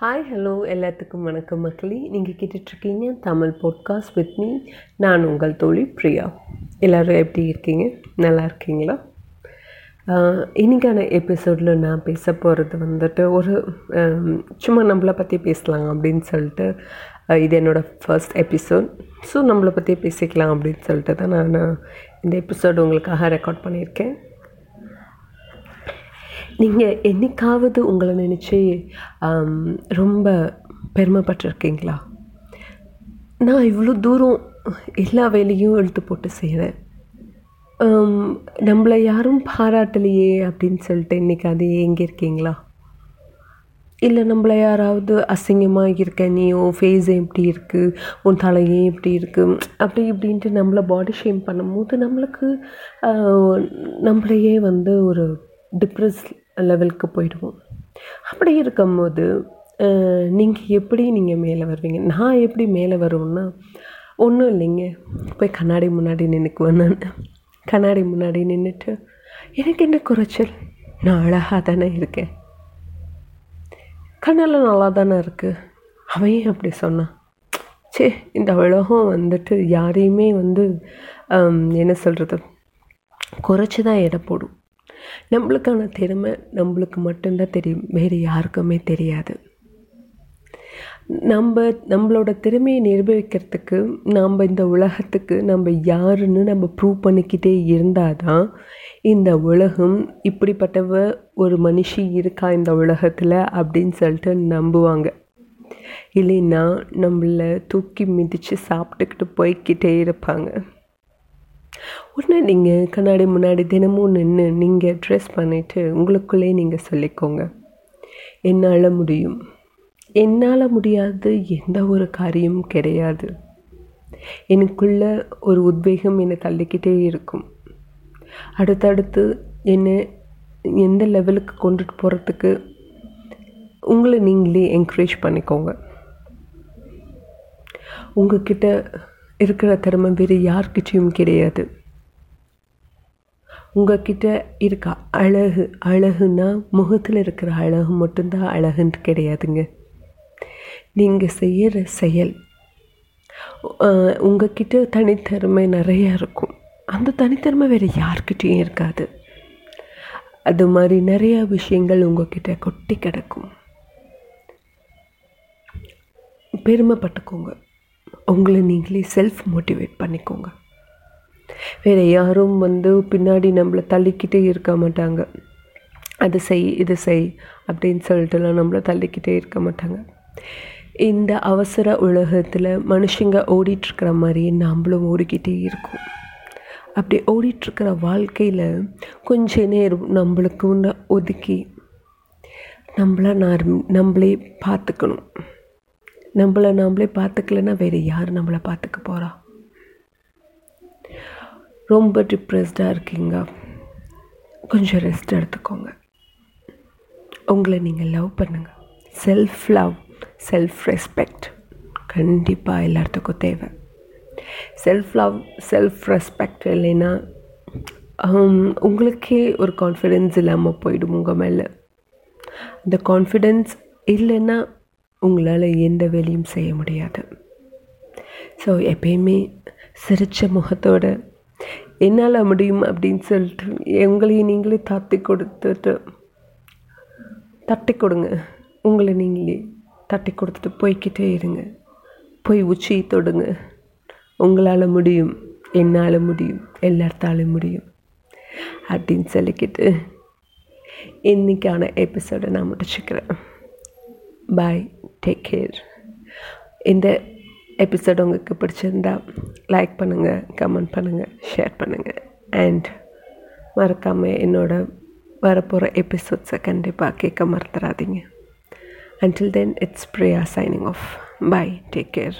Hi hello எல்லாத்துக்கும் வணக்கம் மக்களே. நீங்கள் கேட்டுட்ருக்கீங்க தமிழ் பாட்காஸ்ட் வித் மீ நான் உங்கள் தோழி பிரியா. எல்லோரும் எப்படி இருக்கீங்க? நல்லா இருக்கீங்களா? இன்றைக்கான இன்னைக்கான எபிசோடில் நான் பேச போகிறது வந்துட்டு ஒரு சும்மா நம்மளை பற்றி பேசலாம் அப்படின்னு சொல்லிட்டு இது என்னோடய ஃபர்ஸ்ட் எபிசோட் ஸோ நம்மளை பற்றி பேசிக்கலாம் அப்படின்னு சொல்லிட்டு தான் நான் இந்த எபிசோடு உங்களுக்காக ரெக்கார்ட் பண்ணியிருக்கேன். நீங்கள் என்னைக்காவது உங்களை நினச்சி ரொம்ப பெருமைப்பட்டிருக்கீங்களா? நான் இவ்வளோ தூரம் எல்லா வேலையும் எழுத்து போட்டு செய்கிறேன் நம்மளை யாரும் பாராட்டலையே அப்படின்னு சொல்லிட்டு இன்றைக்கி அது எங்கே இருக்கீங்களா? இல்லை நம்மளை யாராவது அசிங்கமாக இருக்க நீ உன் ஃபேஸ் எப்படி இருக்குது உன் தலையே எப்படி இருக்குது அப்படி இப்படின்ட்டு நம்மளை பாடி ஷேம் பண்ணும்போது நம்மளுக்கு நம்மளையே வந்து ஒரு டிப்ரெஸ் லெவலுக்கு போயிடுவோம். அப்படி இருக்கும்போது நீங்கள் எப்படி நீங்கள் மேலே வருவீங்க? நான் எப்படி மேலே வருவேன்னா ஒன்றும் இல்லைங்க. போய் கண்ணாடி முன்னாடி நின்றுக்குவேன் நான். கண்ணாடி முன்னாடி நின்றுட்டு எனக்கு என்ன குறைச்சல்? நான் அழகாக தானே இருக்கேன். கண்ணெல்லாம் நல்லா தானே இருக்குது அவன் அப்படி சொன்னான்? சே இந்த உலகம் வந்துட்டு யாரையுமே வந்து என்ன சொல்கிறது குறைச்சி தான் எடை போடும். நம்மளுக்கான திறமை நம்மளுக்கு மட்டும்தான் தெரியும். வேறு யாருக்குமே தெரியாது. நம்ம நம்மளோட திறமையை நிரூபிக்கிறதுக்கு நம்ம இந்த உலகத்துக்கு நம்ம யாருன்னு நம்ம ப்ரூவ் பண்ணிக்கிட்டே இருந்தால் தான் இந்த உலகம் இப்படிப்பட்டவ ஒரு மனுஷி இருக்கா இந்த உலகத்தில் அப்படின்னு சொல்லிட்டு நம்புவாங்க. இல்லைன்னா நம்மளை தூக்கி மிதித்து சாப்பிட்டுக்கிட்டு போய்க்கிட்டே இருப்பாங்க. உடனே நீங்கள் கண்ணாடி முன்னாடி தினமும் நின்று நீங்கள் ட்ரெஸ் பண்ணிவிட்டு உங்களுக்குள்ளே நீங்கள் சொல்லிக்கோங்க. என்னால் முடியும். என்னால் முடியாது எந்த ஒரு காரியமும் கிடையாது. எனக்குள்ள ஒரு உத்வேகம் என்னை தள்ளிக்கிட்டே இருக்கும். அடுத்தடுத்து என்னை எந்த லெவலுக்கு கொண்டுட்டு போகிறதுக்கு உங்களை நீங்களே என்கரேஜ் பண்ணிக்கோங்க. உங்ககிட்ட இருக்கிற திறமை வேறு யார்கிட்டையும் கிடையாது. உங்ககிட்ட இருக்க அழகு அழகுனா முகத்தில் இருக்கிற அழகு மட்டும்தான் அழகுன்ட்டு கிடையாதுங்க. நீங்கள் செய்கிற செயல் உங்ககிட்ட தனித்திறமை நிறைய இருக்கும். அந்த தனித்திறமை வேறு யார்கிட்டையும் இருக்காது. அது மாதிரி நிறையா விஷயங்கள் உங்ககிட்ட கொட்டி கிடக்கும். பெருமைப்பட்டுக்கோங்க. உங்களை நீங்களே செல்ஃப் மோட்டிவேட் பண்ணிக்கோங்க. வேறு யாரும் வந்து பின்னாடி நம்மளை தள்ளிக்கிட்டே இருக்க மாட்டாங்க. அது செய் இது செய் அப்படின்னு சொல்லிட்டுலாம் நம்மளை தள்ளிக்கிட்டே இருக்க மாட்டாங்க. இந்த அவசர உலகத்தில் மனுஷங்க ஓடிட்டுருக்கிற மாதிரியே நம்மளும் ஓடிக்கிட்டே இருக்கோம். அப்படி ஓடிட்டுருக்கிற வாழ்க்கையில் கொஞ்ச நேரம் நம்மளுக்கு ஒதுக்கி நம்மள நார் நம்மளே பார்த்துக்கணும். நம்மளை நாமளே பார்த்துக்கலன்னா வேறு யார் நம்மளை பார்த்துக்க போகிறா ரொம்ப டிப்ரெஸ்டாக இருக்கீங்க. கொஞ்சம் ரெஸ்ட் எடுத்துக்கோங்க. உங்களை நீங்கள் லவ் பண்ணுங்கள் செல்ஃப் லவ் செல்ஃப் ரெஸ்பெக்ட் கண்டிப்பாக எல்லாத்துக்கும் தேவை. செல்ஃப் லவ் செல்ஃப் ரெஸ்பெக்ட் இல்லைன்னா உங்களுக்கே ஒரு கான்ஃபிடென்ஸ் இல்லாமல் போயிடும் உங்கள் மேலே. அந்த கான்ஃபிடென்ஸ் இல்லைன்னா உங்களால் எந்த வேலையும் செய்ய முடியாது. ஸோ எப்பயுமே சிரித்த முகத்தோடு என்னால் முடியும் அப்படின்னு சொல்லிட்டு உங்களையும் நீங்களே தட்டி கொடுத்துட்டு தட்டி கொடுங்க. உங்களை நீங்களே தட்டி கொடுத்துட்டு போய்க்கிட்டே இருங்க. போய் உச்சியை தொடுங்க. உங்களால் முடியும் என்னால் முடியும் எல்லாத்தாலும் முடியும் அப்படின்னு சொல்லிக்கிட்டு இன்றைக்கான எபிசோடை நான் முடிச்சுக்கிறேன். பாய் டேக் கேர் இந்த எபிசோட் உங்களுக்கு பிடிச்சிருந்தா லைக் பண்ணுங்கள் கமெண்ட் பண்ணுங்கள் ஷேர் பண்ணுங்கள் அண்ட் மறக்காமல் என்னோட வரப்போகிற எபிசோட்ஸை கண்டிப்பாக கேட்க மறந்துடாதீங்க. Until then it's Priya signing off bye take care